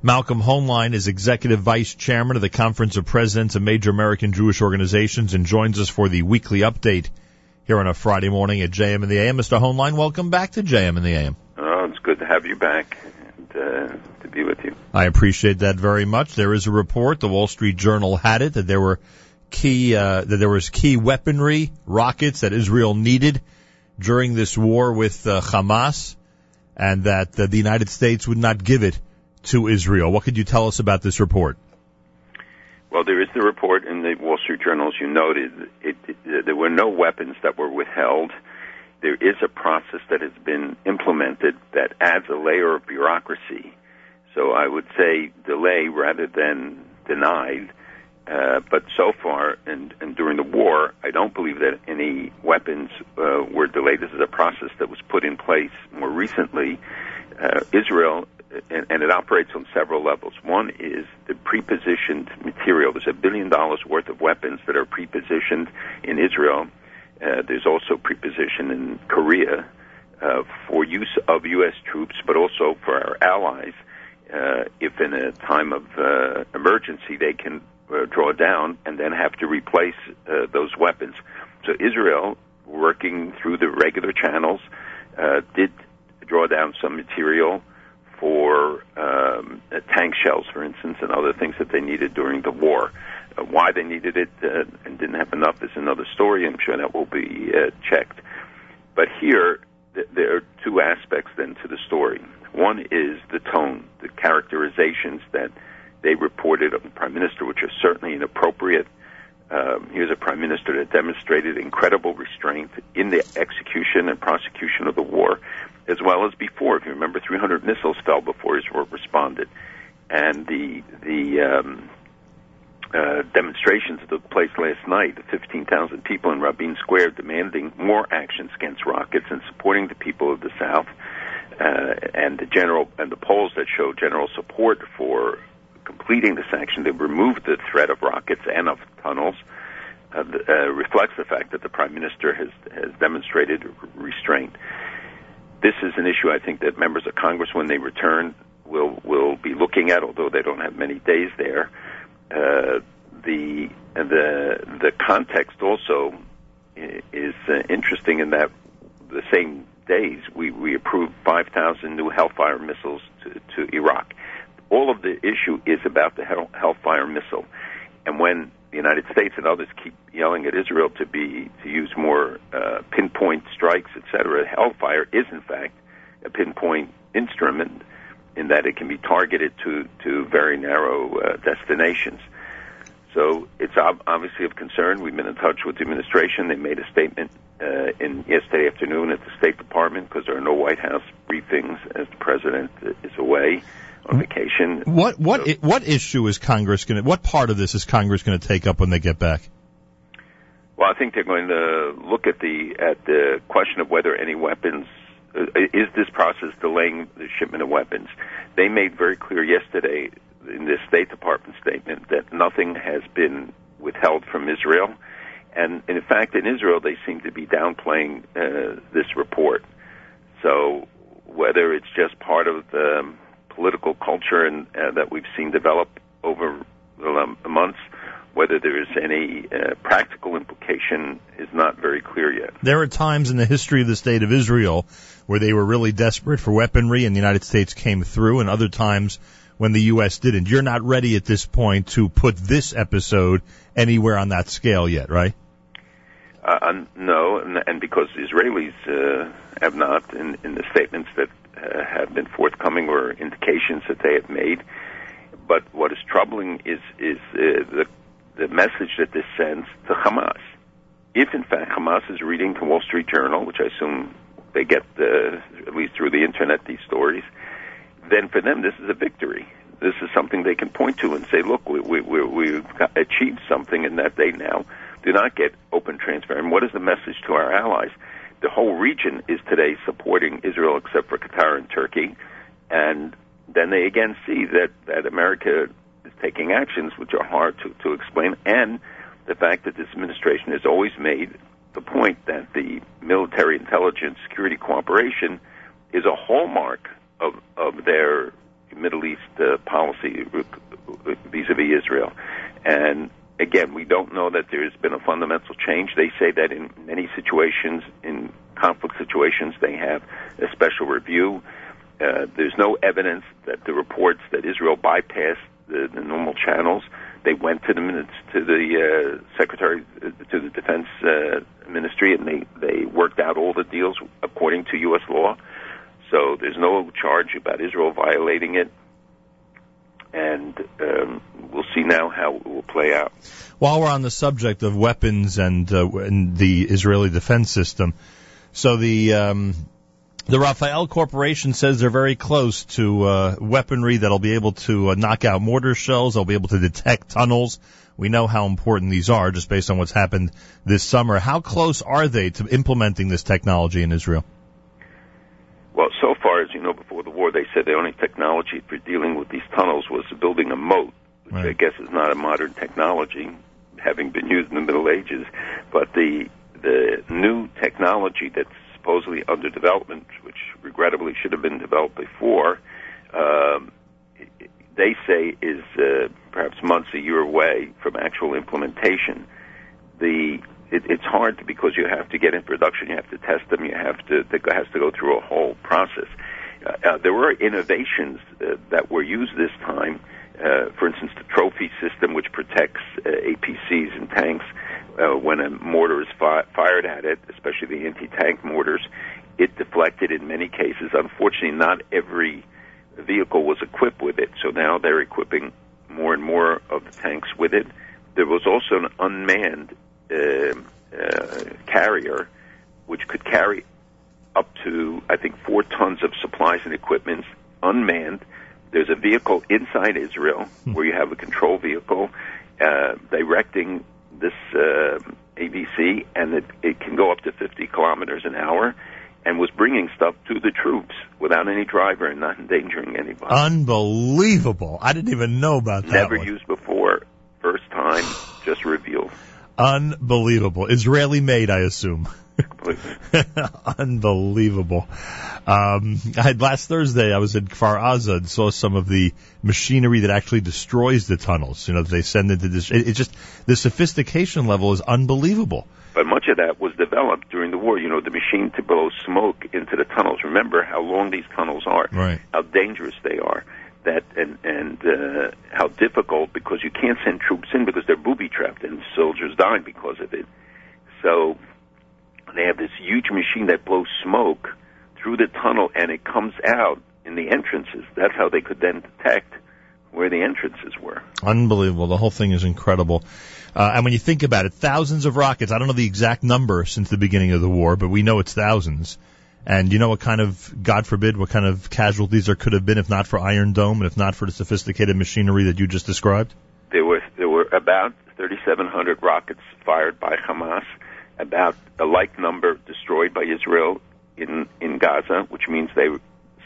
Malcolm Hoenlein is Executive Vice Chairman of the Conference of Presidents of Major American Jewish Organizations and joins us for the weekly update here on a Friday morning at JM in the AM. Mr. Hoenlein, welcome back to JM in the AM. Oh, it's good to have you back and uh, to be with you. I appreciate that very much. There is a report, the Wall Street Journal had it, that there were key, uh, that there was key weaponry, rockets that Israel needed during this war with uh, Hamas, and that uh, the United States would not give it to Israel. What could you tell us about this report? Well, there is the report in the Wall Street Journal, as you noted. It, it, there were no weapons that were withheld. There is a process that has been implemented that adds a layer of bureaucracy. So I would say delay rather than denied. Uh, but so far, and, and during the war, I don't believe that any weapons uh, were delayed. This is a process that was put in place more recently. Uh, Israel and, and it operates on several levels. One is the prepositioned material. There's a billion dollars worth of weapons that are prepositioned in Israel. Uh, there's also preposition in Korea uh, for use of U.S. troops, but also for our allies. Uh, if in a time of uh, emergency they can uh, draw down and then have to replace uh, those weapons. So Israel, working through the regular channels, uh, did draw down some material tank shells, for instance, and other things that they needed during the war. Uh, why they needed it uh, and didn't have enough is another story. I'm sure that will be uh, checked. But here, th- there are two aspects then to the story. One is the tone, the characterizations that they reported of the prime minister, which are certainly inappropriate. Um, here's a prime minister that demonstrated incredible restraint in the execution and prosecution of the war, as well as before. If you remember, 300 missiles fell before Israel responded, and the the um, uh, demonstrations that took place last night, the 15,000 people in Rabin Square demanding more actions against rockets and supporting the people of the South, uh, and the general and the polls that show general support for completing this action to remove the threat of rockets and of tunnels. Uh, uh, reflects the fact that the prime minister has has demonstrated restraint this is an issue I think that members of Congress, when they return, will will be looking at, although they don't have many days there. Uh, the the the context also is uh, interesting in that the same days we we approved 5,000 new Hellfire missiles to, to Iraq. All of the issue is about the Hellfire missile, and when the United States and others keep yelling at Israel to be to use more uh, pinpoint strikes, etc. Hellfire is in fact a pinpoint instrument in that it can be targeted to to very narrow uh, destinations. So it's ob- obviously of concern. We've been in touch with the administration. They made a statement uh, in yesterday afternoon at the State Department because there are no White House briefings as the president is away vacation. What what so, what issue is Congress going to? What part of this is Congress going to take up when they get back? Well, I think they're going to look at the at the question of whether any weapons uh, is this process delaying the shipment of weapons. They made very clear yesterday in this State Department statement that nothing has been withheld from Israel, and in fact, in Israel, they seem to be downplaying uh, this report. So whether it's just part of the political culture and uh, that we've seen develop over the months. Whether there is any uh, practical implication is not very clear yet. There are times in the history of the state of Israel where they were really desperate for weaponry and the United States came through, and other times when the U.S. didn't. You're not ready at this point to put this episode anywhere on that scale yet, right? Uh, no, and, and because Israelis uh, have not, in, in the statements that uh, have been forthcoming or indications that they have made. But what is troubling is is uh, the the message that this sends to Hamas. If in fact Hamas is reading the Wall Street Journal, which I assume they get uh, at least through the internet these stories, then for them this is a victory. This is something they can point to and say, "Look, we, we, we, we've achieved something," and that they now do not get open, transparent. What is the message to our allies? The whole region is today supporting Israel except for Qatar and Turkey. And then they again see that, that America is taking actions which are hard to, to explain. And the fact that this administration has always made the point that the military intelligence security cooperation is a hallmark of, of their Middle East uh, policy vis-a-vis Israel. And again, we don't know that there's been a fundamental change. They say that in many situations, in conflict situations, they have a special review. Uh, there's no evidence that the reports that Israel bypassed the, the normal channels. They went to the to the uh, secretary uh, to the defense uh, ministry, and they they worked out all the deals according to U.S. law. So there's no charge about Israel violating it and um, we'll see now how it will play out. While we're on the subject of weapons and, uh, and the Israeli defense system, so the um, the Rafael Corporation says they're very close to uh, weaponry that'll be able to uh, knock out mortar shells. They'll be able to detect tunnels. We know how important these are just based on what's happened this summer. How close are they to implementing this technology in Israel? Well, so far, you know, before the war, they said the only technology for dealing with these tunnels was building a moat, which right. I guess is not a modern technology, having been used in the Middle Ages. But the the new technology that's supposedly under development, which regrettably should have been developed before, um, they say is uh, perhaps months, a year away from actual implementation. The it, it's hard because you have to get in production, you have to test them, you have to it has to go through a whole process. Uh, uh, there were innovations uh, that were used this time. Uh, for instance, the trophy system, which protects uh, APCs and tanks uh, when a mortar is fi- fired at it, especially the anti-tank mortars, it deflected in many cases. Unfortunately, not every vehicle was equipped with it, so now they're equipping more and more of the tanks with it. There was also an unmanned uh, uh, carrier, which could carry up to, I think, four tons of supplies and equipment unmanned. There's a vehicle inside Israel hmm. where you have a control vehicle uh, directing this uh, ABC, and it, it can go up to 50 kilometers an hour and was bringing stuff to the troops without any driver and not endangering anybody. Unbelievable. I didn't even know about that. Never one. used before. First time, just revealed. Unbelievable. Israeli made, I assume. Unbelievable. Um, I had last Thursday. I was in Kfar Aza and saw some of the machinery that actually destroys the tunnels. You know, they send into this. It, it just the sophistication level is unbelievable. But much of that was developed during the war. You know, the machine to blow smoke into the tunnels. Remember how long these tunnels are, right. how dangerous they are that difficult because you can't send troops in because they're booby trapped and soldiers die because of it. So they have this huge machine that blows smoke through the tunnel and it comes out in the entrances. That's how they could then detect where the entrances were. Unbelievable. The whole thing is incredible. Uh, and when you think about it, thousands of rockets. I don't know the exact number since the beginning of the war, but we know it's thousands. And you know what kind of, God forbid, what kind of casualties there could have been if not for Iron Dome and if not for the sophisticated machinery that you just described? There were there were about 3,700 rockets fired by Hamas, about a like number destroyed by Israel in in Gaza, which means they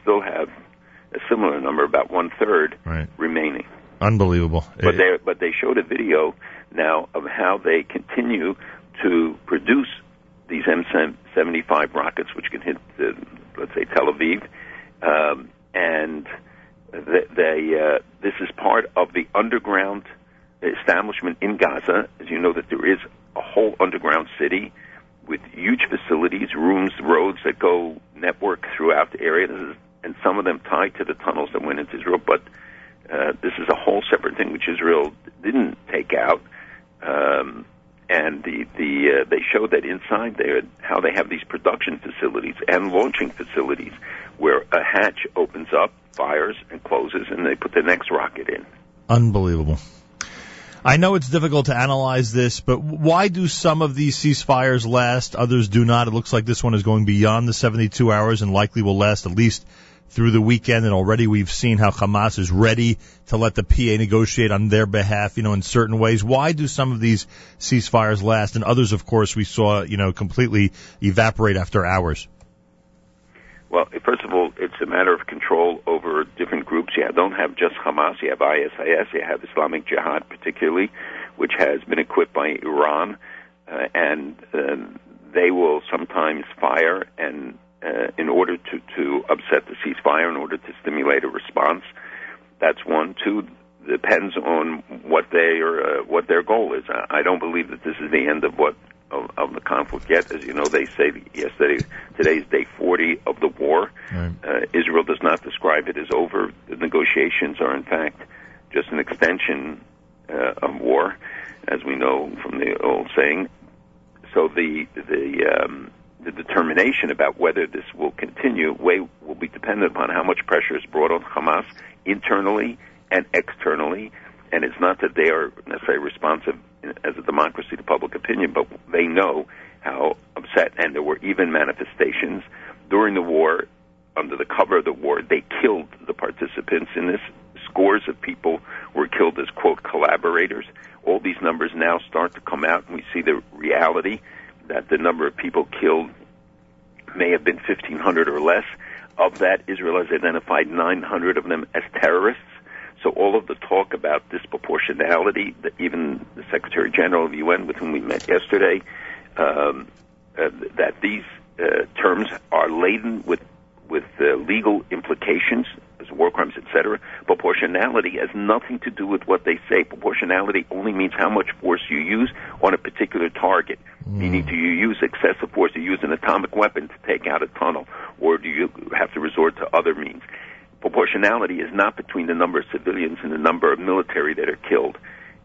still have a similar number, about one third right. remaining. Unbelievable. But they but they showed a video now of how they continue to produce these M75 rockets, which can hit, let's say, Tel Aviv, um, and they, they uh, this is part of the underground establishment in Gaza. As you know, that there is a whole underground city with huge facilities, rooms, roads that go network throughout the area, is, and some of them tied to the tunnels that went into Israel. But uh, this is a whole separate thing which Israel didn't take out. Um, and the the uh, they show that inside there how they have these production facilities and launching facilities where a hatch opens up, fires and closes, and they put the next rocket in. Unbelievable. I know it's difficult to analyze this, but why do some of these ceasefires last, others do not? It looks like this one is going beyond the 72 hours and likely will last at least through the weekend, and already we've seen how Hamas is ready to let the PA negotiate on their behalf, you know, in certain ways. Why do some of these ceasefires last, and others, of course, we saw, you know, completely evaporate after hours? Well, first of all, it's a matter of control over different groups. You don't have just Hamas, you have ISIS, you have Islamic Jihad, particularly, which has been equipped by Iran, uh, and uh, they will sometimes fire and uh, in order to, to upset the ceasefire, in order to stimulate a response. That's one. Two depends on what they are, uh, what their goal is. I, I don't believe that this is the end of what of, of the conflict yet. As you know, they say yesterday, today is day 40 of the war. Right. Uh, Israel does not describe it as over. The negotiations are, in fact, just an extension uh, of war, as we know from the old saying. So the the um, the determination about whether this will continue will, will be dependent upon how much pressure is brought on Hamas internally and externally. And it's not that they are necessarily responsive as a democracy to public opinion, but they know how upset, and there were even manifestations during the war, under the cover of the war, they killed the participants in this. Scores of people were killed as, quote, collaborators. All these numbers now start to come out, and we see the reality that the number of people killed may have been 1,500 or less. Of that, Israel has identified 900 of them as terrorists. So all of the talk about disproportionality, even the Secretary General of the UN, with whom we met yesterday, um, uh, that these uh, terms are laden with with uh, legal implications war crimes, etc. Proportionality has nothing to do with what they say. Proportionality only means how much force you use on a particular target. Mm. Meaning, do you use excessive force? Do you use an atomic weapon to take out a tunnel, or do you have to resort to other means? Proportionality is not between the number of civilians and the number of military that are killed.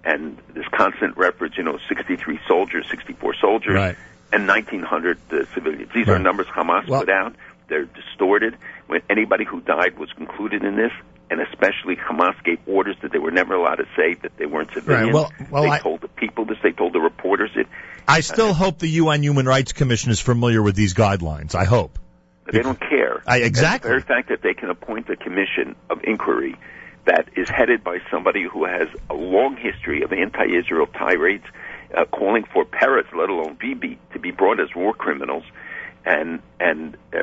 And this constant reference, you know, 63 soldiers, 64 soldiers, right. and 1,900 uh, civilians. These right. are numbers Hamas well, put out they're distorted. When anybody who died was included in this, and especially Hamas gave orders that they were never allowed to say that they weren't civilians. Right. Well, well, they I, told the people this. They told the reporters it. I still uh, hope the UN Human Rights Commission is familiar with these guidelines. I hope. They don't care. I, exactly. the very fact that they can appoint a commission of inquiry that is headed by somebody who has a long history of anti-Israel tirades, uh, calling for Peretz, let alone Bibi, to be brought as war criminals and and uh,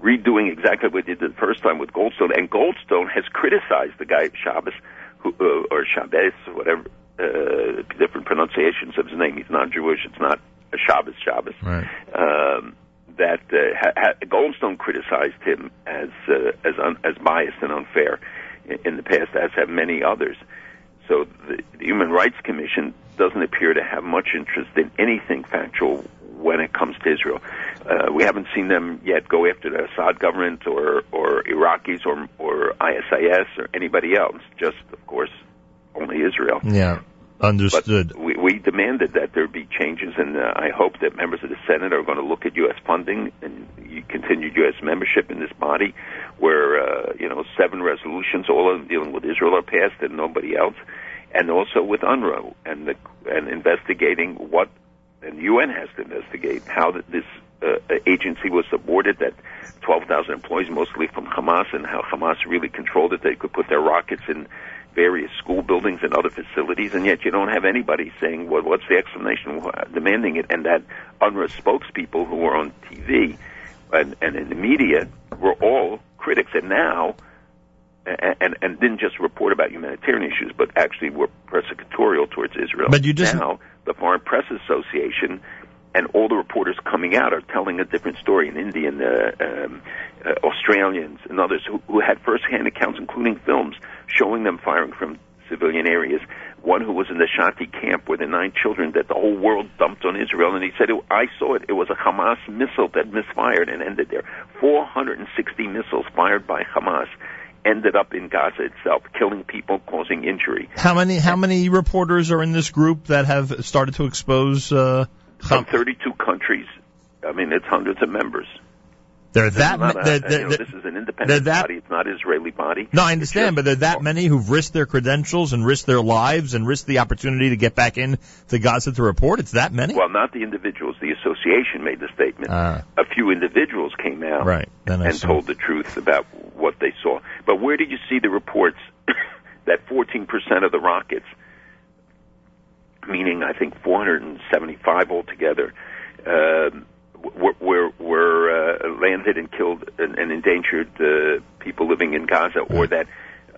redoing exactly what they did the first time with Goldstone. And Goldstone has criticized the guy Schabas, who, uh, or Shabbos, whatever uh, different pronunciations of his name. He's not Jewish. It's not a Shabbos Shabbos. Right. Um, that uh, ha- ha- Goldstone criticized him as uh, as un- as biased and unfair in, in the past, as have many others. So the, the Human Rights Commission doesn't appear to have much interest in anything factual when it comes to Israel. Uh, we haven't seen them yet go after the Assad government or or Iraqis or or ISIS or anybody else. Just of course only Israel. Yeah. Understood. But we, we demanded that there be changes, and uh, I hope that members of the Senate are going to look at U.S. funding and continued U.S. membership in this body, where uh, you know seven resolutions, all of them dealing with Israel, are passed, and nobody else, and also with UNRWA and the, and investigating what and the UN has to investigate how this uh, agency was aborted, that 12,000 employees, mostly from Hamas, and how Hamas really controlled it. They could put their rockets in various school buildings and other facilities, and yet you don't have anybody saying, well, what's the explanation, demanding it, and that UNRWA spokespeople who were on TV and, and in the media were all critics, and now and, and didn't just report about humanitarian issues, but actually were persecutorial towards Israel. But you just now the Foreign Press Association and all the reporters coming out are telling a different story. In Indian, uh, um, uh, Australians, and others who, who had first-hand accounts, including films showing them firing from civilian areas. One who was in the Shati camp with the nine children that the whole world dumped on Israel, and he said, "I saw it. It was a Hamas missile that misfired and ended there. 460 missiles fired by Hamas." Ended up in Gaza itself, killing people, causing injury. How many how many reporters are in this group that have started to expose? Uh, From 32 countries. I mean, it's hundreds of members. There are that many. They're, they're, you know, this is an independent that, body. It's not an Israeli body. No, I understand, but there are that many who've risked their credentials and risked their lives and risked the opportunity to get back in to Gaza to report. It's that many. Well, not the individuals. The association made the statement. Uh, a few individuals came out right. and told the truth about what they saw. But where did you see the reports that 14% of the rockets, meaning I think 475 altogether, um, were were, uh, landed and killed and, and endangered uh, people living in Gaza, or that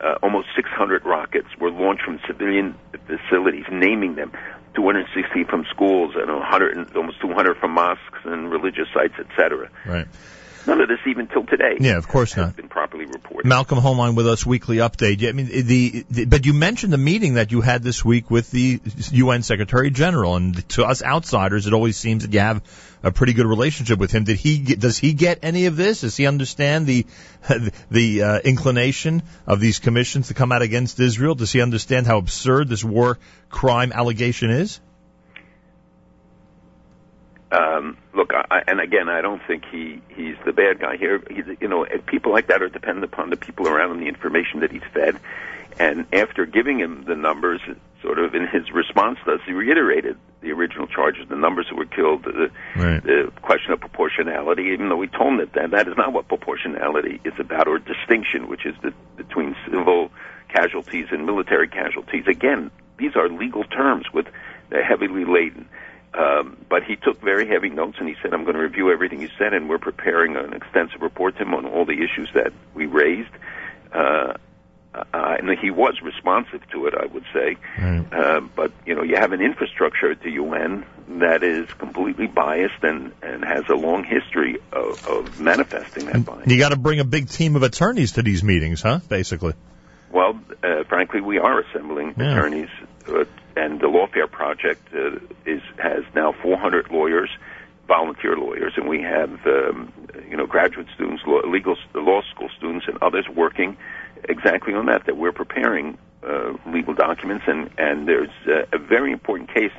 uh, almost 600 rockets were launched from civilian facilities, naming them 260 from schools and 100, almost 200 from mosques and religious sites, etc. Right. None of this even till today. Yeah, of course not. Been properly reported. Malcolm Hoenlein with us, weekly update. Yeah, I mean, the, the, but you mentioned the meeting that you had this week with the UN Secretary General, and to us outsiders, it always seems that you have a pretty good relationship with him. Did he does he get any of this? Does he understand the the uh, inclination of these commissions to come out against Israel? Does he understand how absurd this war crime allegation is? Um, look, I, and again, I don't think he he's the bad guy here. He's, you know, people like that are dependent upon the people around him, the information that he's fed. And after giving him the numbers, sort of in his response to us, he reiterated the original charges, the numbers that were killed, the, right. the question of proportionality, even though we told him that, that that is not what proportionality is about, or distinction, which is the, between civil casualties and military casualties. Again, these are legal terms with they're heavily laden. Um, but he took very heavy notes and he said, I'm going to review everything you said, and we're preparing an extensive report to him on all the issues that we raised. Uh, uh, and he was responsive to it, I would say. Right. Uh, but you know, you have an infrastructure at the UN that is completely biased and and has a long history of, of manifesting that bias. You got to bring a big team of attorneys to these meetings, huh? Basically. Well, uh, frankly, we are assembling Yeah. attorneys, uh, and the Lawfare Project uh, is has now 400 lawyers, volunteer lawyers, and we have um, you know graduate students, law, legal law school students, and others working exactly on that. That we're preparing uh, legal documents, and and there's uh, a very important case.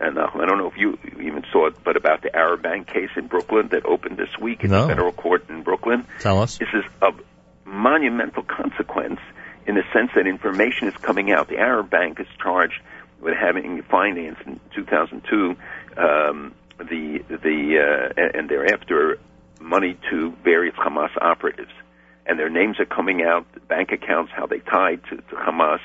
And uh, I don't know if you even saw it, but about the Arab Bank case in Brooklyn that opened this week in No. the federal court in Brooklyn. Tell us. This is of monumental consequence in the sense that information is coming out. The Arab Bank is charged with having financed in 2002 um, the the uh, and thereafter money to various Hamas operatives, and their names are coming out, bank accounts, how they tied to, to Hamas,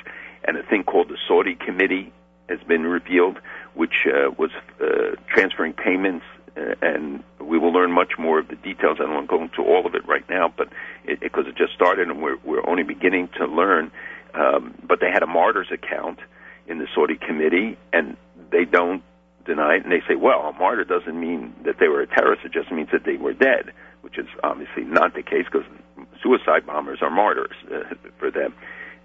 and a thing called the Saudi Committee has been revealed, which uh, was uh, transferring payments uh, and we will learn much more of the details. I don't want to go into all of it right now, but it, because it just started and we're, we're only beginning to learn. Um, but they had a martyrs account in the Saudi committee, and they don't deny it. And they say, well, a martyr doesn't mean that they were a terrorist; it just means that they were dead, which is obviously not the case because suicide bombers are martyrs uh, for them.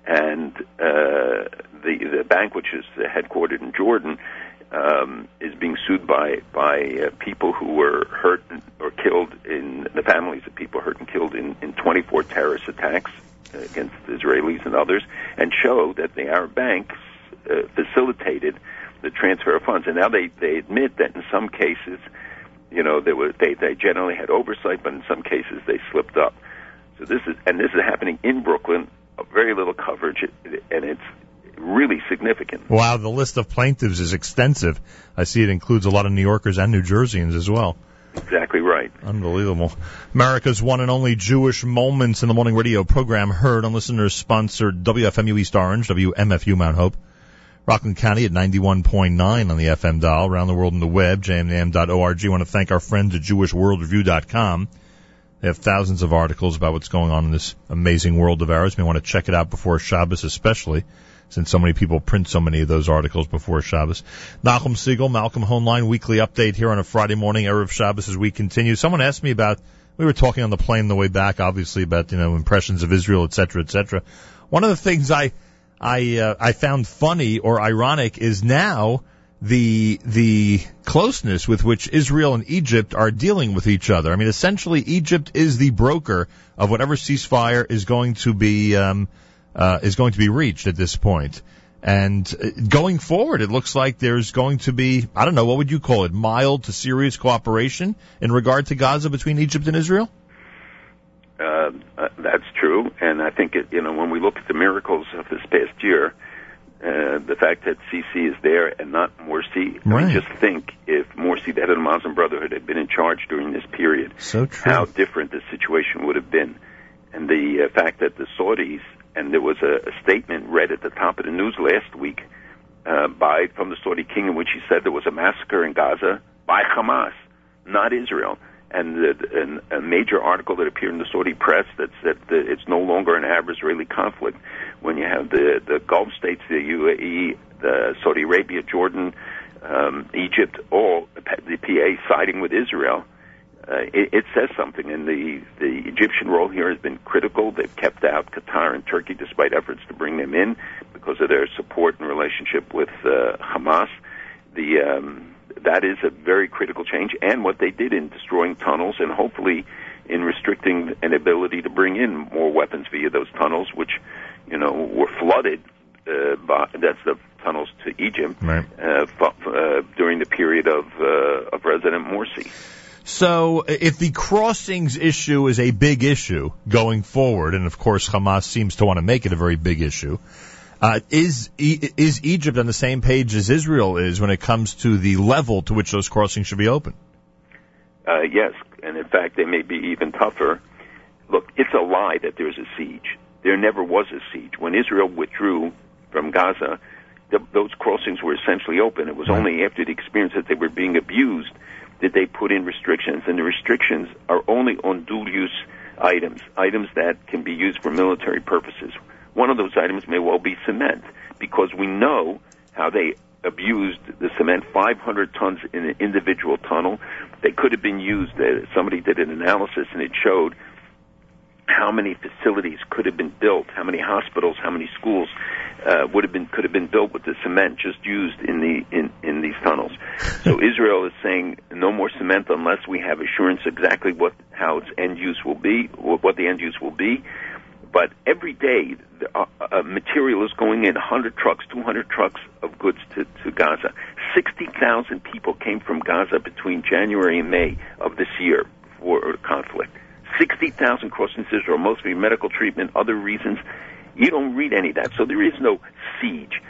And uh, the the bank, which is headquartered in Jordan, um, is being sued by by uh, people who were hurt or killed in the families of people hurt and killed in, in 24 terrorist attacks against Israelis and others, and show that the Arab banks uh, facilitated the transfer of funds. And now they they admit that in some cases, you know, there was they they generally had oversight, but in some cases they slipped up. So this is and this is happening in Brooklyn. Very little coverage, and it's really significant. Wow, the list of plaintiffs is extensive. I see it includes a lot of New Yorkers and New Jerseyans as well. Exactly right. Unbelievable. America's one and only Jewish Moments in the Morning radio program heard on listeners sponsored WFMU East Orange, WMFU Mount Hope. Rockland County at 91.9 on the FM dial, around the world on the web, jmnam.org. I want to thank our friends at jewishworldreview.com. They have thousands of articles about what's going on in this amazing world of ours. You may want to check it out before Shabbos especially, since so many people print so many of those articles before Shabbos. Malcolm Siegel, Malcolm Hoenlein, weekly update here on a Friday morning, Erev Shabbos as we continue. Someone asked me about, we were talking on the plane the way back, obviously, about, you know, impressions of Israel, et cetera, et cetera. One of the things I, I, uh, I found funny or ironic is now the the closeness with which Israel and Egypt are dealing with each other. I mean, essentially, Egypt is the broker of whatever ceasefire is going to be um, uh, is going to be reached at this point. And uh, going forward, it looks like there's going to be I don't know what would you call it, mild to serious cooperation in regard to Gaza between Egypt and Israel. Uh, uh, that's true, and I think it, you know when we look at the miracles of this past year, uh, the fact that Sisi is there and not Morsi. I Right. mean, just think if Morsi, the head of the Muslim Brotherhood, had been in charge during this period, So true. how different the situation would have been. And the uh, fact that the Saudis, and there was a, a statement read at the top of the news last week uh, by from the Saudi king in which he said there was a massacre in Gaza by Hamas, not Israel. And, the, and a major article that appeared in the Saudi press that said that it's no longer an Arab-Israeli conflict when you have the the Gulf states, the UAE, the Saudi Arabia, Jordan, um, Egypt, all the PA siding with Israel. uh, it, it says something. And the the Egyptian role here has been critical. They've kept out Qatar and Turkey despite efforts to bring them in because of their support and relationship with uh, Hamas. The um, that is a very critical change, and what they did in destroying tunnels and hopefully in restricting an ability to bring in more weapons via those tunnels, which you know were flooded. Uh, by, that's the tunnels to Egypt Right. uh, fu- uh, during the period of uh, of President Morsi. So, if the crossings issue is a big issue going forward, and of course Hamas seems to want to make it a very big issue, uh, is E- is Egypt on the same page as Israel is when it comes to the level to which those crossings should be open? Uh, yes, and in fact, they may be even tougher. Look, it's a lie that there's a siege. There never was a siege. When Israel withdrew from Gaza, the, those crossings were essentially open. It was Right. only after the experience that they were being abused that they put in restrictions, and the restrictions are only on dual-use items, items that can be used for military purposes. One of those items may well be cement, because we know how they abused the cement 500 tons in an individual tunnel. They could have been used. Uh, somebody did an analysis, and it showed how many facilities could have been built, how many hospitals, how many schools uh, would have been could have been built with the cement just used in the in in these tunnels. So Israel is saying no more cement unless we have assurance exactly what how its end use will be, what what the end use will be. But every day, uh, uh, material is going in 100 trucks, 200 trucks of goods to, to Gaza. 60,000 people came from Gaza between January and May of this year for conflict. 60,000 crossing Israel, mostly medical treatment, other reasons. You don't read any of that. So there is no siege.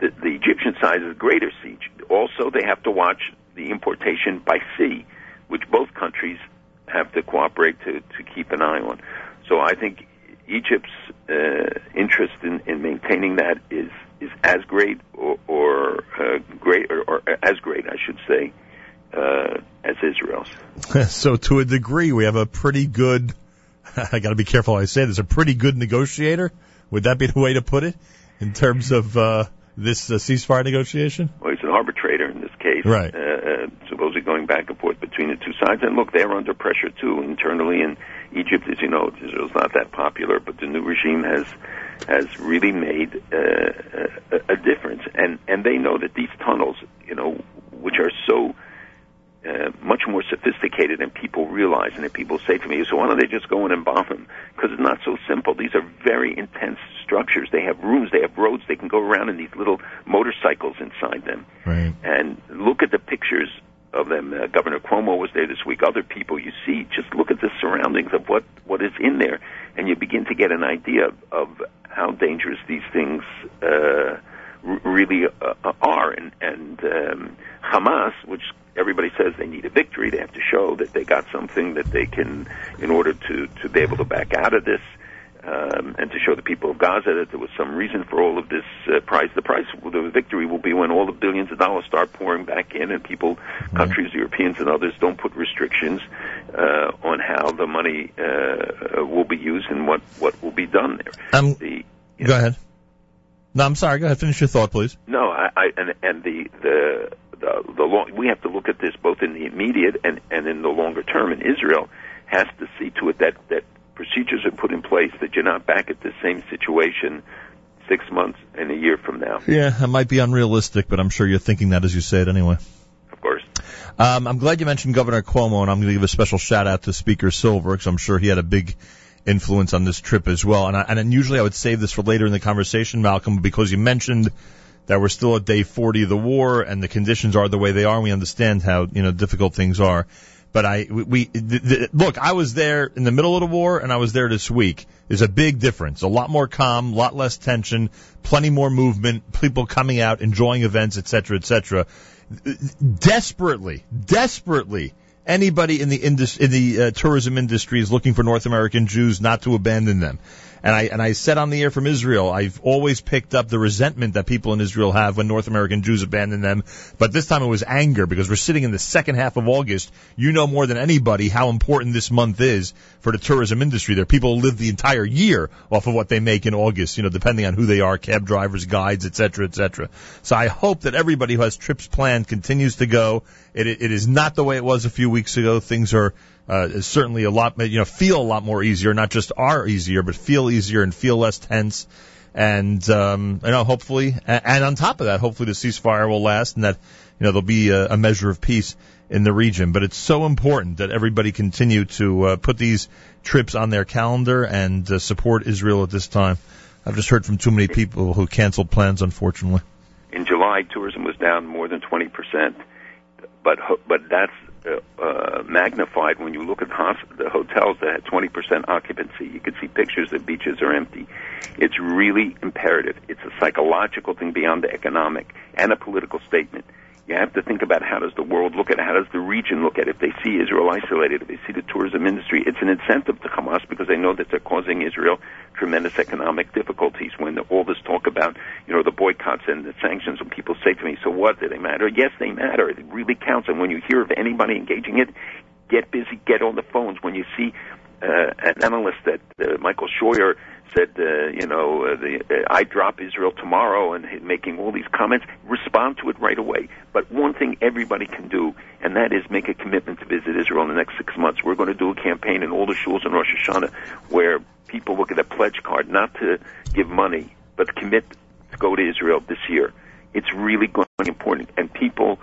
The, the Egyptian side is a greater siege. Also, they have to watch the importation by sea, which both countries have to cooperate to, to keep an eye on. So I think Egypt's uh, interest in, in maintaining that is is as great or, or uh, great or, or as great, I should say, uh, as Israel's. so, to a degree, we have a pretty good. I got to be careful how I say this. A pretty good negotiator. Would that be the way to put it in terms of uh, this uh, ceasefire negotiation? Well, he's an arbitrator in this case, Right. Uh, uh, supposedly going back and forth between the two sides. And look, they're under pressure too internally. And Egypt, as you know, Israel's not that popular, but the new regime has has really made uh, a, a difference. And and they know that these tunnels, you know, which are so uh, much more sophisticated than people realize. And that people say to me, so why don't they just go in and bomb them? Because it's not so simple. These are very intense structures. They have rooms, they have roads, they can go around in these little motorcycles inside them. Right. And look at the pictures of them. Uh, Governor Cuomo was there this week. Other people you see, just look at the surroundings of what, what is in there. And you begin to get an idea of, of how dangerous these things uh, r- really uh, are. And, and um, Hamas, which everybody says they need a victory, they have to show that they got something that they can, in order to, to be able to back out of this. Um, and to show the people of Gaza that there was some reason for all of this uh, price. The price, the victory will be when all the billions of dollars start pouring back in, and people, countries, Europeans, and others don't put restrictions uh, on how the money uh, will be used and what what will be done there. Um, The, go know, ahead. No, I'm sorry. Go ahead. Finish your thought, please. No, I, I and and the the the, the long, we have to look at this both in the immediate and and in the longer term. And Israel has to see to it that that procedures are put in place that you're not back at the same situation six months and a year from now. Yeah, it might be unrealistic, but I'm sure you're thinking that as you say it anyway. Of course. Um, I'm glad you mentioned Governor Cuomo, and I'm going to give a special shout out to Speaker Silver because I'm sure he had a big influence on this trip as well. And, I, and usually I would save this for later in the conversation, Malcolm, because you mentioned that we're still at day 40 of the war and the conditions are the way they are. And we understand how you know difficult things are. But I, we, we th- th- look. I was there in the middle of the war, and I was there this week. There's a big difference. A lot more calm, a lot less tension, plenty more movement, people coming out, enjoying events, etc., etc. Desperately, desperately, anybody in the indus- in the uh, tourism industry is looking for North American Jews not to abandon them. And I and I said on the air from Israel, I've always picked up the resentment that people in Israel have when North American Jews abandon them, but this time it was anger because we're sitting in the second half of August. You know more than anybody how important this month is for the tourism industry. There are people who live the entire year off of what they make in August, you know, depending on who they are, cab drivers, guides, etc., etc. So I hope that everybody who has trips planned continues to go. It, it is not the way it was a few weeks ago. Things are uh, certainly a lot, you know, feel a lot more easier, not just are easier, but feel easier and feel less tense. And, um, you know, hopefully, and on top of that, hopefully the ceasefire will last and that, you know, there'll be a, a measure of peace in the region. But it's so important that everybody continue to uh, put these trips on their calendar and uh, support Israel at this time. I've just heard from too many people who canceled plans, unfortunately. In July, tourism was down more than 20%, but but that's uh, magnified when you look at the hotels that had 20% occupancy. You could see pictures that beaches are empty. It's really imperative. It's a psychological thing beyond the economic and a political statement you have to think about how does the world look at it, how does the region look at it. If they see Israel isolated, if they see the tourism industry, it's an incentive to Hamas because they know that they're causing Israel tremendous economic difficulties. When all this talk about, you know, the boycotts and the sanctions, when people say to me, so what, do they matter? Yes, they matter. It really counts. And when you hear of anybody engaging it, get busy, get on the phones. When you see uh, an analyst that uh, Michael Scheuer said, uh, you know, uh, the, uh, I drop Israel tomorrow and making all these comments, respond to it right away. But one thing everybody can do, and that is make a commitment to visit Israel in the next six months. We're going to do a campaign in all the shuls in Rosh Hashanah where people look at a pledge card not to give money, but commit to go to Israel this year. It's really going to be important. And people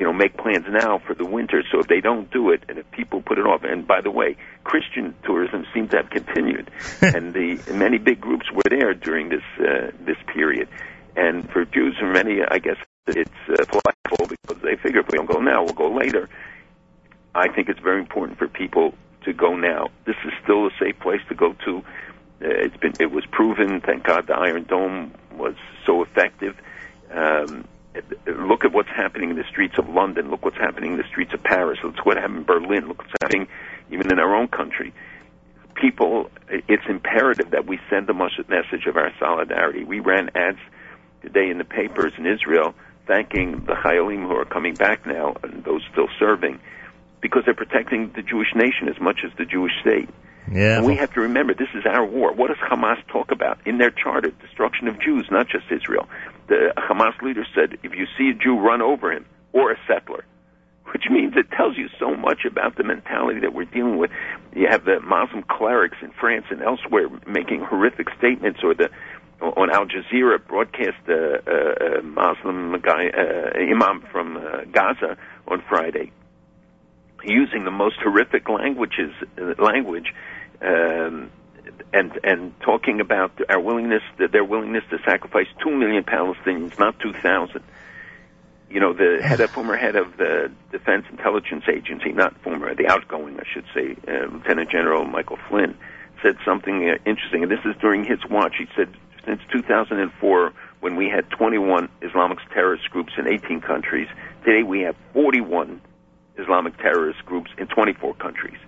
you know, make plans now for the winter. So if they don't do it, and if people put it off, and by the way, Christian tourism seems to have continued, and the many big groups were there during this uh, this period. And for Jews, for many, I guess it's uh, because they figure if we don't go now, we'll go later. I think it's very important for people to go now. This is still a safe place to go to. Uh, it's been it was proven. Thank God the Iron Dome was so effective. Um, look at what's happening in the streets of London. Look what's happening in the streets of Paris. Look what happened in Berlin. Look what's happening even in our own country. People, it's imperative that we send a message of our solidarity. We ran ads today in the papers in Israel thanking the Chayalim who are coming back now and those still serving because they're protecting the Jewish nation as much as the Jewish state. Yeah. And we have to remember this is our war. What does Hamas talk about in their charter? Destruction of Jews, not just Israel. The Hamas leader said, if you see a Jew, run over him or a settler. Which means it tells you so much about the mentality that we're dealing with. You have the Muslim clerics in France and elsewhere making horrific statements, or the on Al Jazeera broadcast a, a, a Muslim guy, uh, imam from uh, Gaza on Friday using the most horrific languages language um, and and talking about our willingness their willingness to sacrifice two million Palestinians, not two thousand. You know, the head of former head of the Defense Intelligence Agency, not former, the outgoing, I should say, uh, Lieutenant General Michael Flynn, said something uh, interesting, and this is during his watch. He said, since 2004, when we had 21 Islamic terrorist groups in 18 countries, today we have 41 Islamic terrorist groups in 24 countries.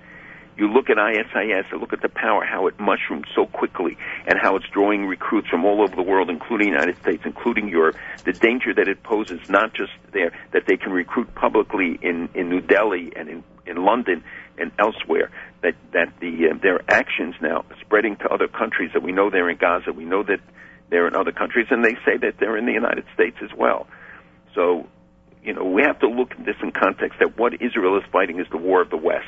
You look at ISIS and look at the power, how it mushroomed so quickly, and how it's drawing recruits from all over the world, including the United States, including Europe. The danger that it poses, not just there, that they can recruit publicly in, in New Delhi and in, in London and elsewhere. That that the uh, their actions now spreading to other countries. That we know they're in Gaza, we know that they're in other countries, and they say that they're in the United States as well. So you know, we have to look at this in context that what Israel is fighting is the war of the West.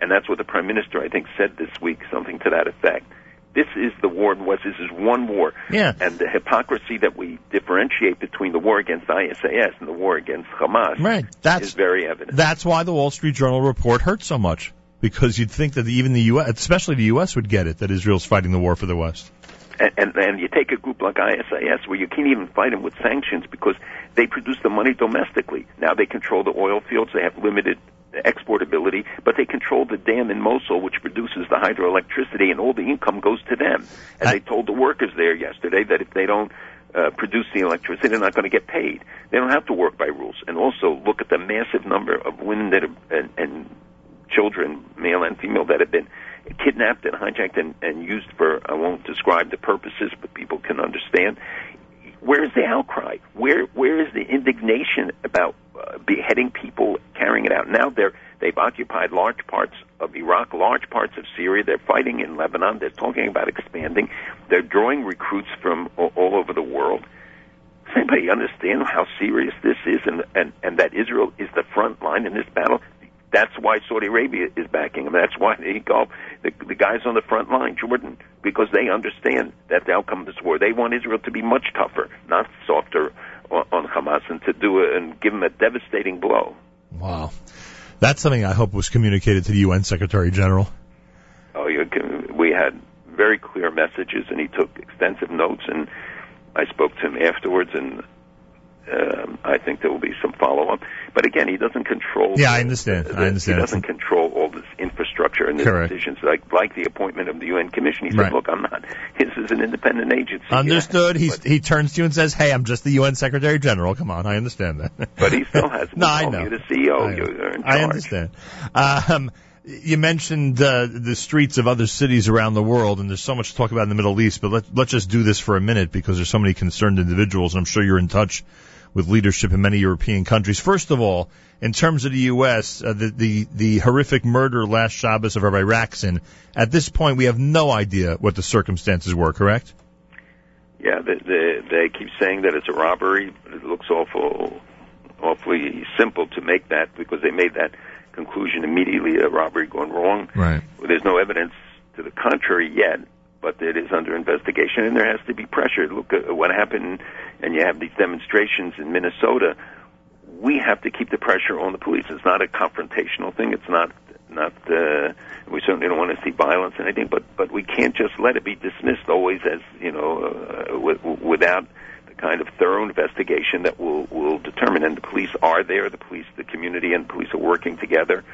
And that's what the Prime Minister, I think, said this week, something to that effect. This is the war the West. This is one war. Yeah. And the hypocrisy that we differentiate between the war against ISIS and the war against Hamas right. that's, is very evident. That's why the Wall Street Journal report hurt so much. Because you'd think that even the U.S., especially the U.S., would get it, that Israel's fighting the war for the West and, and, and you take a group like ISIS where you can't even fight them with sanctions because they produce the money domestically. Now they control the oil fields. They have limited exportability, but they control the dam in Mosul, which produces the hydroelectricity, and all the income goes to them. And I, they told the workers there yesterday that if they don't uh, produce the electricity, they're not going to get paid. They don't have to work by rules. And also look at the massive number of women that have, and, and children, male and female, that have been kidnapped and hijacked and, and used for, I won't describe the purposes, but people can understand. Where's the outcry? Where where is the indignation about uh, beheading people, carrying it out? Now they're they've occupied large parts of Iraq, large parts of Syria. They're fighting in Lebanon. They're talking about expanding. They're drawing recruits from all, all over the world. Does anybody understand how serious this is, and, and and that Israel is the front line in this battle? That's why Saudi Arabia is backing them. That's why the Gulf, the, the guys on the front line, Jordan, because they understand that the outcome of this war. They want Israel to be much tougher, not softer on, on Hamas, and to do it and give them a devastating blow. Wow, that's something I hope was communicated to the UN Secretary General. Oh, you we had very clear messages, and he took extensive notes, and I spoke to him afterwards, and um, I think there will be some follow up. But again, he doesn't control. Yeah, I understand. The, I understand. He doesn't control all this infrastructure and the Correct. decisions, like like the appointment of the UN Commission. He said, Right. "Look, I'm not. This is an independent agency." Understood. He he turns to you and says, "Hey, I'm just the UN Secretary General. Come on, I understand that." but he still has. no, I know. You're the CEO. I. You're in I understand. Um, you mentioned uh, the streets of other cities around the world, and there's so much to talk about in the Middle East. But let, let's just do this for a minute because there's so many concerned individuals, and I'm sure you're in touch with leadership in many European countries. First of all, in terms of the U.S., uh, the, the the horrific murder last Shabbos of Rabbi Raksin. At this point, we have no idea what the circumstances were. Correct? Yeah, they, they, they keep saying that it's a robbery, but it looks awful, awfully simple to make that because they made that conclusion immediately a robbery gone wrong. Right. Well, there's no evidence to the contrary yet, but it is under investigation, and there has to be pressure. Look at what happened, and you have these demonstrations in Minnesota. We have to keep the pressure on the police. It's not a confrontational thing. It's not not. Uh, we certainly don't want to see violence or anything, but but we can't just let it be dismissed always as you know uh, w- without the kind of thorough investigation that will will determine. And the police are there. The police, the community, and the police are working together.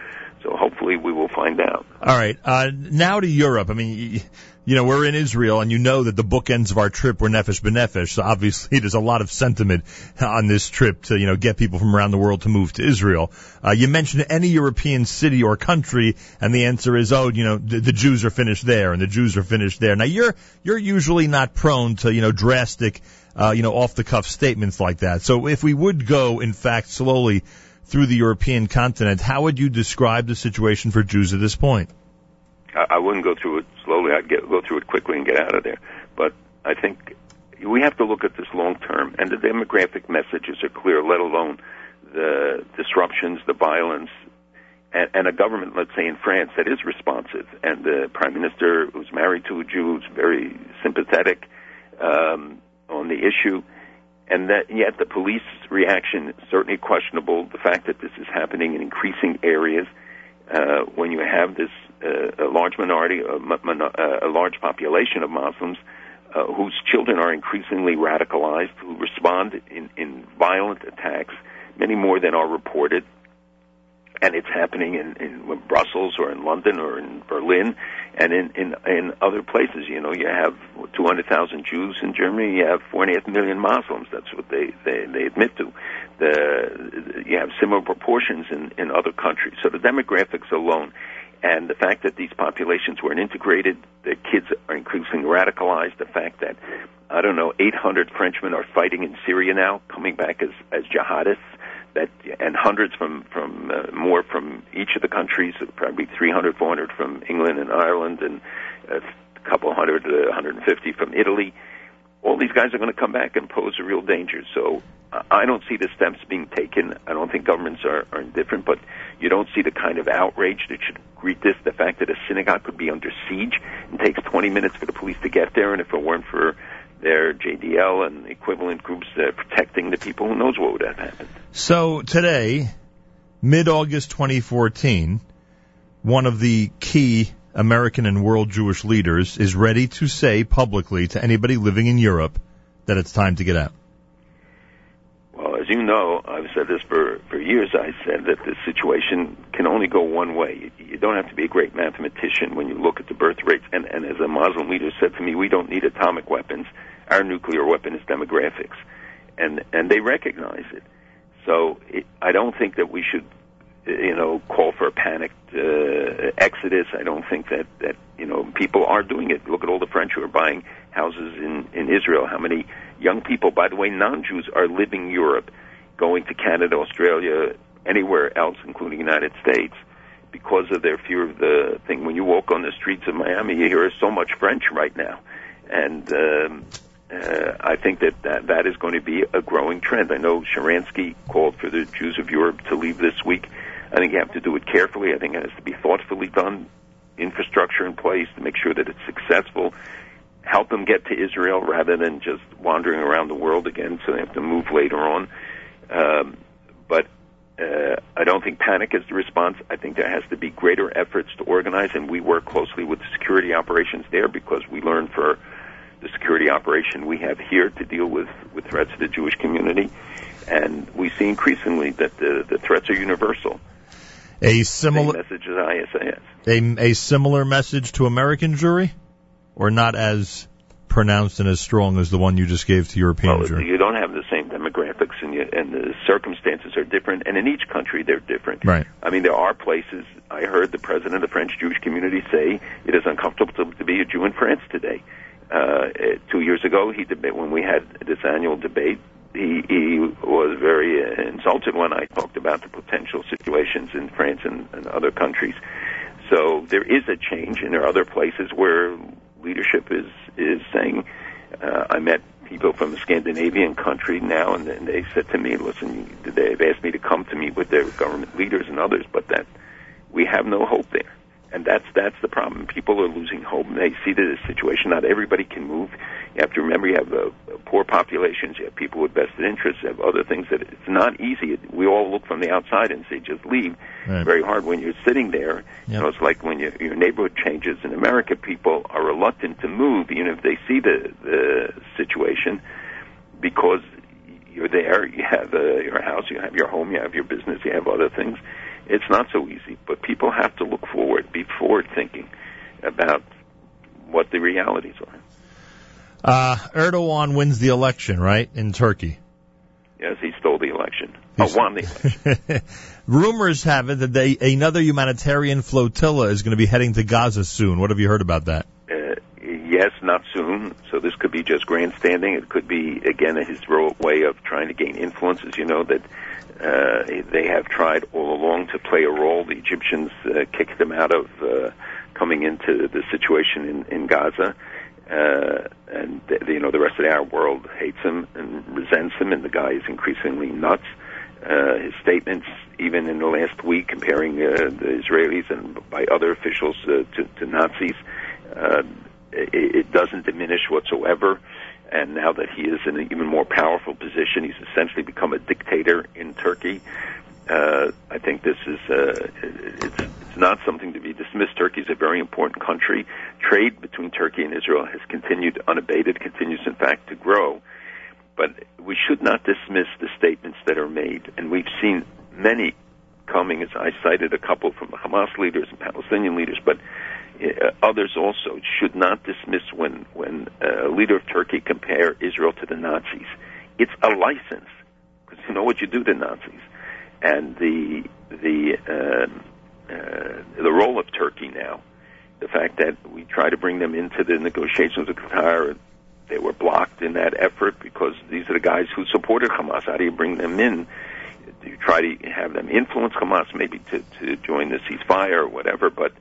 So hopefully we will find out. All right. Uh, now to Europe. I mean, you know, we're in Israel, and you know that the bookends of our trip were Nefesh B'Nefesh. So obviously, there's a lot of sentiment on this trip to, you know, get people from around the world to move to Israel. Uh, you mentioned any European city or country, and the answer is, oh, you know, the, the Jews are finished there, and the Jews are finished there. Now, you're you're usually not prone to, you know, drastic, uh, you know, off the cuff statements like that. So if we would go, in fact, slowly through the European continent, how would you describe the situation for Jews at this point? I, wouldn't go through it slowly. I'd get, go through it quickly and get out of there. But I think we have to look at this long term, and the demographic messages are clear. Let alone the disruptions, the violence, and, and a government, let's say in France, that is responsive, and the prime minister who's married to a Jew, who's very sympathetic um, on the issue. And that yet the police reaction is certainly questionable. The fact that this is happening in increasing areas, uh, when you have this large minority, a, mon- uh, a large population of Muslims uh, whose children are increasingly radicalized, who respond in, in violent attacks, many more than are reported. And it's happening in, in Brussels or in London or in Berlin and in, in, in other places. You know, you have 200,000 Jews in Germany, you have 4.5 million Muslims. That's what they, they, they admit to. The, you have similar proportions in, in other countries. So the demographics alone and the fact that these populations weren't integrated, the kids are increasingly radicalized, the fact that, I don't know, 800 Frenchmen are fighting in Syria now, coming back as, as jihadists, that, and hundreds from, from uh, more from each of the countries, probably 300, 400 from England and Ireland, and a couple hundred, uh, 150 from Italy. All these guys are going to come back and pose a real danger. So I don't see the steps being taken. I don't think governments are, are indifferent, but you don't see the kind of outrage that should greet this. The fact that a synagogue could be under siege and takes 20 minutes for the police to get there, and if it weren't for their JDL and equivalent groups uh, protecting the people, who knows what would have happened. So today, mid-August 2014, one of the key American and world Jewish leaders is ready to say publicly to anybody living in Europe that it's time to get out. You know, I've said this for, for years. I said that the situation can only go one way. You, you don't have to be a great mathematician when you look at the birth rates. And, and as a Muslim leader said to me, we don't need atomic weapons. Our nuclear weapon is demographics. And, and they recognize it. So it, I don't think that we should you know, call for a panicked uh, exodus. I don't think that that you know people are doing it. Look at all the French who are buying houses in in Israel. How many young people, by the way, non-Jews, are living Europe, going to Canada, Australia, anywhere else, including the United States, because of their fear of the thing. When you walk on the streets of Miami, you hear so much French right now, and um, uh, I think that, that that is going to be a growing trend. I know Sharansky called for the Jews of Europe to leave this week. I think you have to do it carefully. I think it has to be thoughtfully done, infrastructure in place to make sure that it's successful. Help them get to Israel rather than just wandering around the world again, so they have to move later on. Um, but uh, I don't think panic is the response. I think there has to be greater efforts to organize, and we work closely with the security operations there because we learn for the security operation we have here to deal with, with threats to the Jewish community. And we see increasingly that the, the threats are universal. A similar message as ISIS. A, a similar message to American Jewry, or not as pronounced and as strong as the one you just gave to European well? You don't have the same demographics, and, you, and the circumstances are different, and in each country they're different. Right. I mean, there are places. I heard the president of the French Jewish community say it is uncomfortable to, to be a Jew in France today. Uh, two years ago, he debate when we had this annual debate he, he was very uh, insulted when I talked about the potential situations in France and, and other countries. So there is a change, and there are other places where leadership is is saying. Uh, I met people from a Scandinavian country now, and, and they said to me, "Listen, they've asked me to come to meet with their government leaders and others, but that we have no hope there." And that's that's the problem. People are losing hope. And they see the situation. Not everybody can move. You have to remember you have uh, poor populations. You have people with vested interests. You have other things that it's not easy. We all look from the outside and say just leave. Right. Very hard when you're sitting there. Yep. You know, it's like when you, your neighborhood changes in America. People are reluctant to move, even if they see the the situation, because you're there. You have uh, your house. You have your home. You have your business. You have other things it's not so easy, but people have to look forward, be forward thinking about what the realities are. Uh, Erdogan wins the election, right, in Turkey? Yes, he stole the election. He's... Oh, won the election. Rumors have it that they, another humanitarian flotilla is going to be heading to Gaza soon. What have you heard about that? Uh, yes, not soon. So this could be just grandstanding. It could be, again, his way of trying to gain influence. As you know, that uh, they have tried all along to play a role. The Egyptians uh, kicked them out of uh, coming into the situation in, in Gaza. Uh, and the, you know the rest of the Arab world hates him and resents him, and the guy is increasingly nuts. Uh, his statements, even in the last week, comparing uh, the Israelis and by other officials uh, to, to Nazis, uh, it, it doesn't diminish whatsoever and now that he is in an even more powerful position, he's essentially become a dictator in Turkey. Uh, I think this is uh, it's it's not something to be dismissed. Turkey is a very important country. Trade between Turkey and Israel has continued unabated, continues in fact to grow. But we should not dismiss the statements that are made, and we've seen many coming. As I cited a couple from the Hamas leaders and Palestinian leaders, but others also should not dismiss when when uh, a leader of Turkey compare Israel to the Nazis. It's a license because you know what you do to Nazis, and the the uh, uh, the role of Turkey now, the fact that we try to bring them into the negotiations with Qatar, they were blocked in that effort because these are the guys who supported Hamas. How do you bring them in? Do you try to have them influence Hamas maybe to to join the ceasefire or whatever? But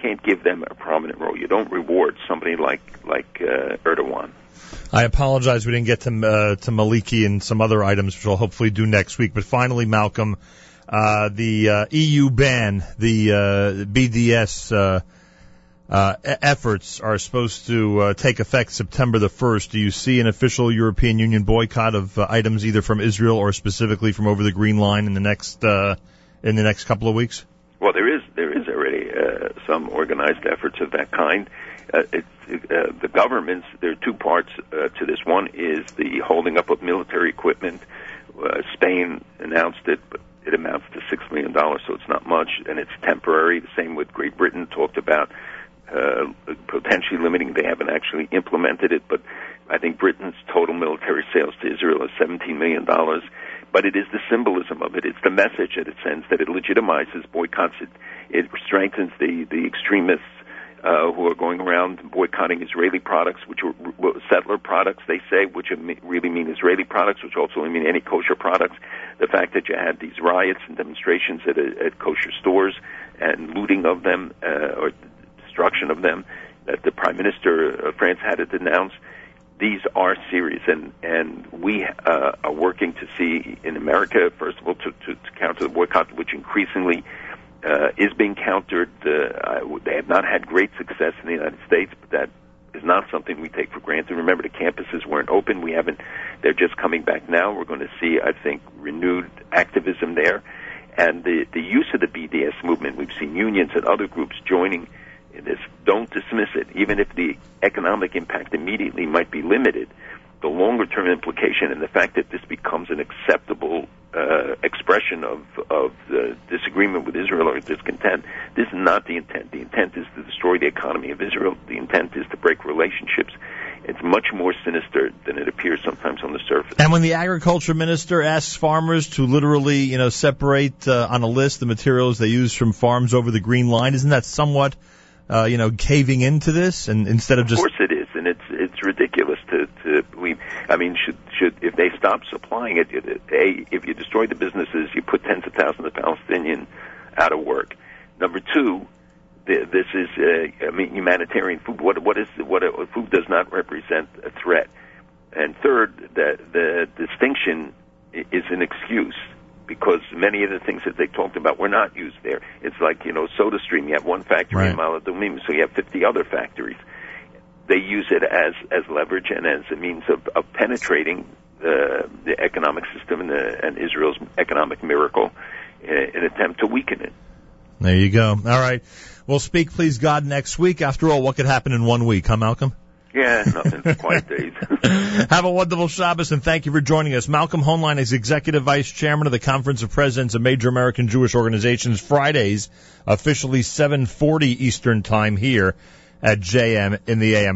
can't give them a prominent role. You don't reward somebody like like uh, Erdogan. I apologize we didn't get to uh, to Maliki and some other items, which we'll hopefully do next week. But finally, Malcolm, uh, the uh, EU ban, the uh, BDS uh, uh, efforts are supposed to uh, take effect September the 1st. Do you see an official European Union boycott of uh, items either from Israel or specifically from over the Green Line in the next uh, in the next couple of weeks? Well, there is there is some organized efforts of that kind. Uh, it, uh, the governments there are two parts uh, to this. One is the holding up of military equipment. Uh, Spain announced it, but it amounts to six million dollars, so it's not much, and it's temporary. The same with Great Britain talked about uh, potentially limiting. They haven't actually implemented it, but I think Britain's total military sales to Israel is $17 million. But it is the symbolism of it. It's the message that it sends that it legitimizes boycotts. It, it strengthens the, the extremists uh, who are going around boycotting Israeli products, which are settler products, they say, which really mean Israeli products, which also mean any kosher products. The fact that you had these riots and demonstrations at, at kosher stores and looting of them uh, or destruction of them that the Prime Minister of France had to denounce these are serious, and and we uh, are working to see in America, first of all, to, to, to counter the boycott, which increasingly uh, is being countered. Uh, they have not had great success in the United States, but that is not something we take for granted. Remember, the campuses weren't open. We haven't. They're just coming back now. We're going to see, I think, renewed activism there, and the the use of the BDS movement. We've seen unions and other groups joining this. Don't dismiss it, even if the economic impact immediately might be limited. The longer term implication and the fact that this becomes an acceptable uh, expression of of disagreement with Israel or discontent. This is not the intent. The intent is to destroy the economy of Israel. The intent is to break relationships. It's much more sinister than it appears sometimes on the surface. And when the agriculture minister asks farmers to literally, you know, separate uh, on a list the materials they use from farms over the green line, isn't that somewhat uh, you know, caving into this, and instead of just of course it is, and it's it's ridiculous to to we. I mean, should should if they stop supplying it, a if you destroy the businesses, you put tens of thousands of Palestinians out of work. Number two, this is uh, I mean humanitarian food. What what is what a, food does not represent a threat. And third, that the distinction is an excuse because many of the things that they talked about were not used there. It's like, you know, SodaStream. You have one factory right. in Maalat so you have 50 other factories. They use it as, as leverage and as a means of, of penetrating the, the economic system and, the, and Israel's economic miracle in an attempt to weaken it. There you go. All right. We'll speak, please God, next week. After all, what could happen in one week, huh, Malcolm? Yeah, nothing. days. Have a wonderful Shabbos and thank you for joining us. Malcolm Hoenlein is Executive Vice Chairman of the Conference of Presidents of Major American Jewish Organizations. Fridays, officially 7:40 Eastern Time here at JM in the AM.